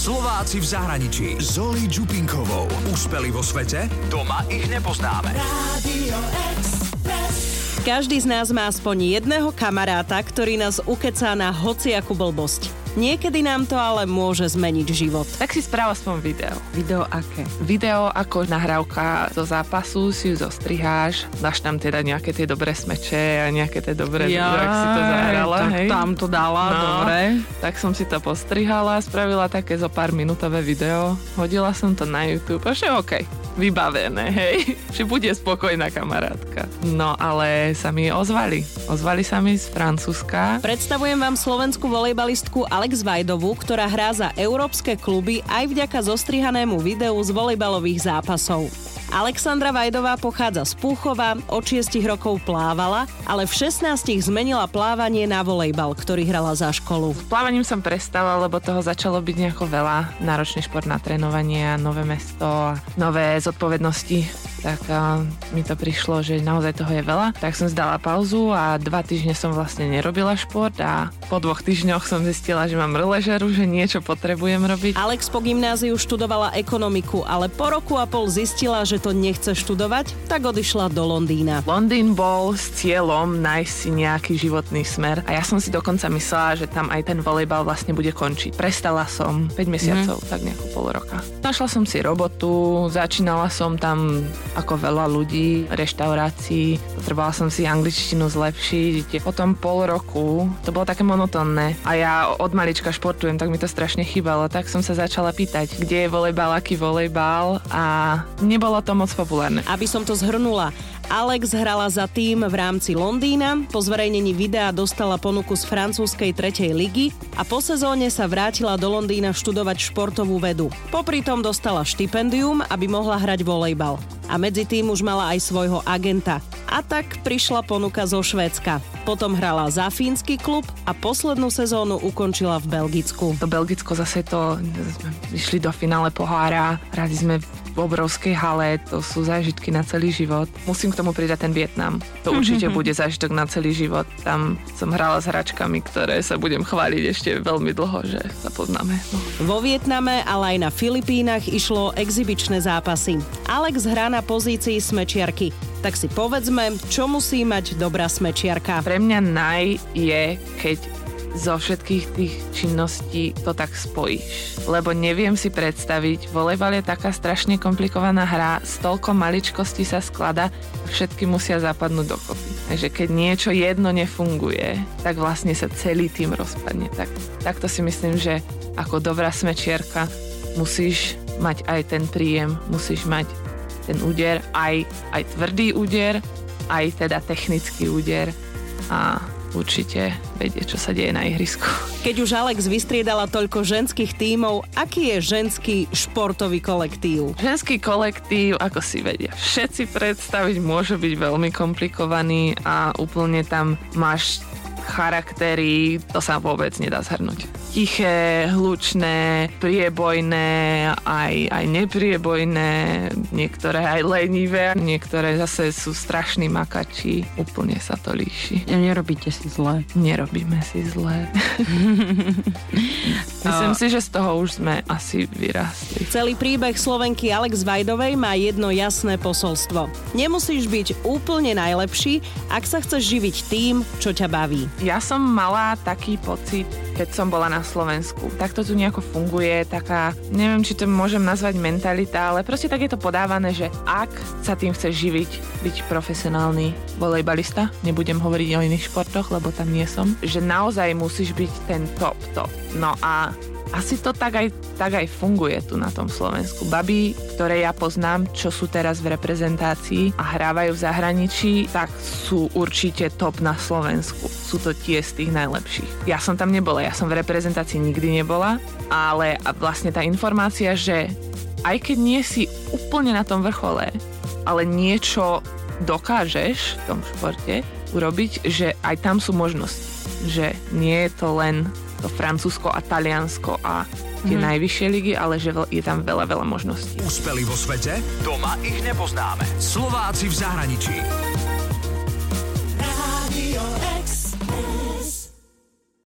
Slováci v zahraničí. Zoli Čupinkovou. Úspeli vo svete? Doma ich nepoznáme. Radio Express. Každý z nás má aspoň jedného kamaráta, ktorý nás ukecá na hociakú blbosť. Niekedy nám to ale môže zmeniť život. Tak si správ aspoň video. Video aké? Video ako nahrávka zo zápasu, si ju zostriháš, dáš tam teda nejaké tie dobré smeče a nejaké tie dobré, Ja, jak si to zahrala, hej? Tam to dala, No. dobre. Tak som si to postrihala, spravila také zo pár minútové video, hodila som to na YouTube a že OK, vybavené, hej, že bude spokojná kamarátka. No ale sa mi ozvali, ozvali sa mi z Francúzska, Predstavujem vám slovenskú volejbalistku Alex Vajdovú, ktorá hrá za európske kluby aj vďaka zostrihanému videu z volejbalových zápasov. Alexandra Vajdová pochádza z Púchova, od 6 rokov plávala, ale v 16 zmenila plávanie na volejbal, ktorý hrala za školu. Plávaním som prestala, lebo toho začalo byť nejako veľa. Náročný šport na trénovanie nové mesto nové zodpovednosti. Tak a, mi to prišlo, že naozaj toho je veľa. Tak som zdala pauzu a dva týždne som vlastne nerobila šport a po dvoch týždňoch som zistila, že mám rležeru, že niečo potrebujem robiť. Alex po gymnáziu študovala ekonomiku, ale po roku a pol zistila, že to nechce študovať, tak odišla do Londýna. Londýn bol s cieľom nájsť si nejaký životný smer a ja som si dokonca myslela, že tam aj ten volejbal vlastne bude končiť. Prestala som 5 mesiacov, mm. tak nejako pol roka. Našla som si robotu, začínala som tam ako veľa ľudí, reštaurácií, potrebovala som si angličtinu zlepšiť. Potom pol roku to bolo také monotónne a ja od malička športujem, tak mi to strašne chýbalo, tak som sa začala pýtať, kde je volejbal, aký volejbal a nebolo to moc populárne. Aby som to zhrnula, Alex hrala za tým v rámci Londýna, po zverejnení videa dostala ponuku z francúzskej tretej ligy a po sezóne sa vrátila do Londýna študovať športovú vedu. Popri tom dostala štipendium, aby mohla hrať volejbal. A medzi tým už mala aj svojho agenta. A tak prišla ponuka zo Švédska. Potom hrala za fínsky klub a poslednú sezónu ukončila v Belgicku. To Belgicko zase to, išli do finále pohára, hrali sme v obrovskej hale, to sú zážitky na celý život. Musím k tomu pridať ten Vietnam. To určite bude zážitok na celý život. Tam som hrala s hračkami, ktoré sa budem chváliť ešte veľmi dlho, že sa poznáme. No. Vo Vietname, ale aj na Filipínach išlo exibičné zápasy. Alex hrá na pozícii smečiarky. Tak si povedzme, čo musí mať dobrá smečiarka. Pre mňa naj je, keď zo všetkých tých činností to tak spojíš. Lebo neviem si predstaviť, volejbal je taká strašne komplikovaná hra, z toľko maličkosti sa sklada, všetky musia zapadnúť dokopy. Takže keď niečo jedno nefunguje, tak vlastne sa celý tým rozpadne. Tak, takto si myslím, že ako dobrá smečiarka musíš mať aj ten príjem, musíš mať ten úder, aj, aj tvrdý úder, aj teda technický úder a určite vedie, čo sa deje na ihrisku. Keď už Alex vystriedala toľko ženských tímov, aký je ženský športový kolektív? Ženský kolektív, ako si vedia, všetci predstaviť môže byť veľmi komplikovaný a úplne tam máš charaktery, to sa vôbec nedá zhrnúť. Tiché, hlučné, priebojné, aj, aj nepriebojné, niektoré aj lenivé, niektoré zase sú strašní makači, úplne sa to líši. Nerobíte si zle. Nerobíme si zle. Myslím si, že z toho už sme asi vyrástli. Celý príbeh Slovenky Alex Vajdovej má jedno jasné posolstvo. Nemusíš byť úplne najlepší, ak sa chceš živiť tým, čo ťa baví. Ja som mala taký pocit, keď som bola na Slovensku. Tak to tu nejako funguje, taká, neviem, či to môžem nazvať mentalita, ale proste tak je to podávané, že ak sa tým chceš živiť, byť profesionálny volejbalista, nebudem hovoriť o iných športoch, lebo tam nie som, že naozaj musíš byť ten top, top. No a asi to tak aj, tak aj funguje tu na tom Slovensku. Baby, ktoré ja poznám, čo sú teraz v reprezentácii a hrávajú v zahraničí, tak sú určite top na Slovensku. Sú to tie z tých najlepších. Ja som tam nebola, ja som v reprezentácii nikdy nebola, ale vlastne tá informácia, že aj keď nie si úplne na tom vrchole, ale niečo dokážeš v tom športe urobiť, že aj tam sú možnosti. Že nie je to len to Francúzsko a Taliansko a tie mm. najvyššie ligy, ale že je tam veľa, veľa možností. Úspeli vo svete? Doma ich nepoznáme. Slováci v zahraničí.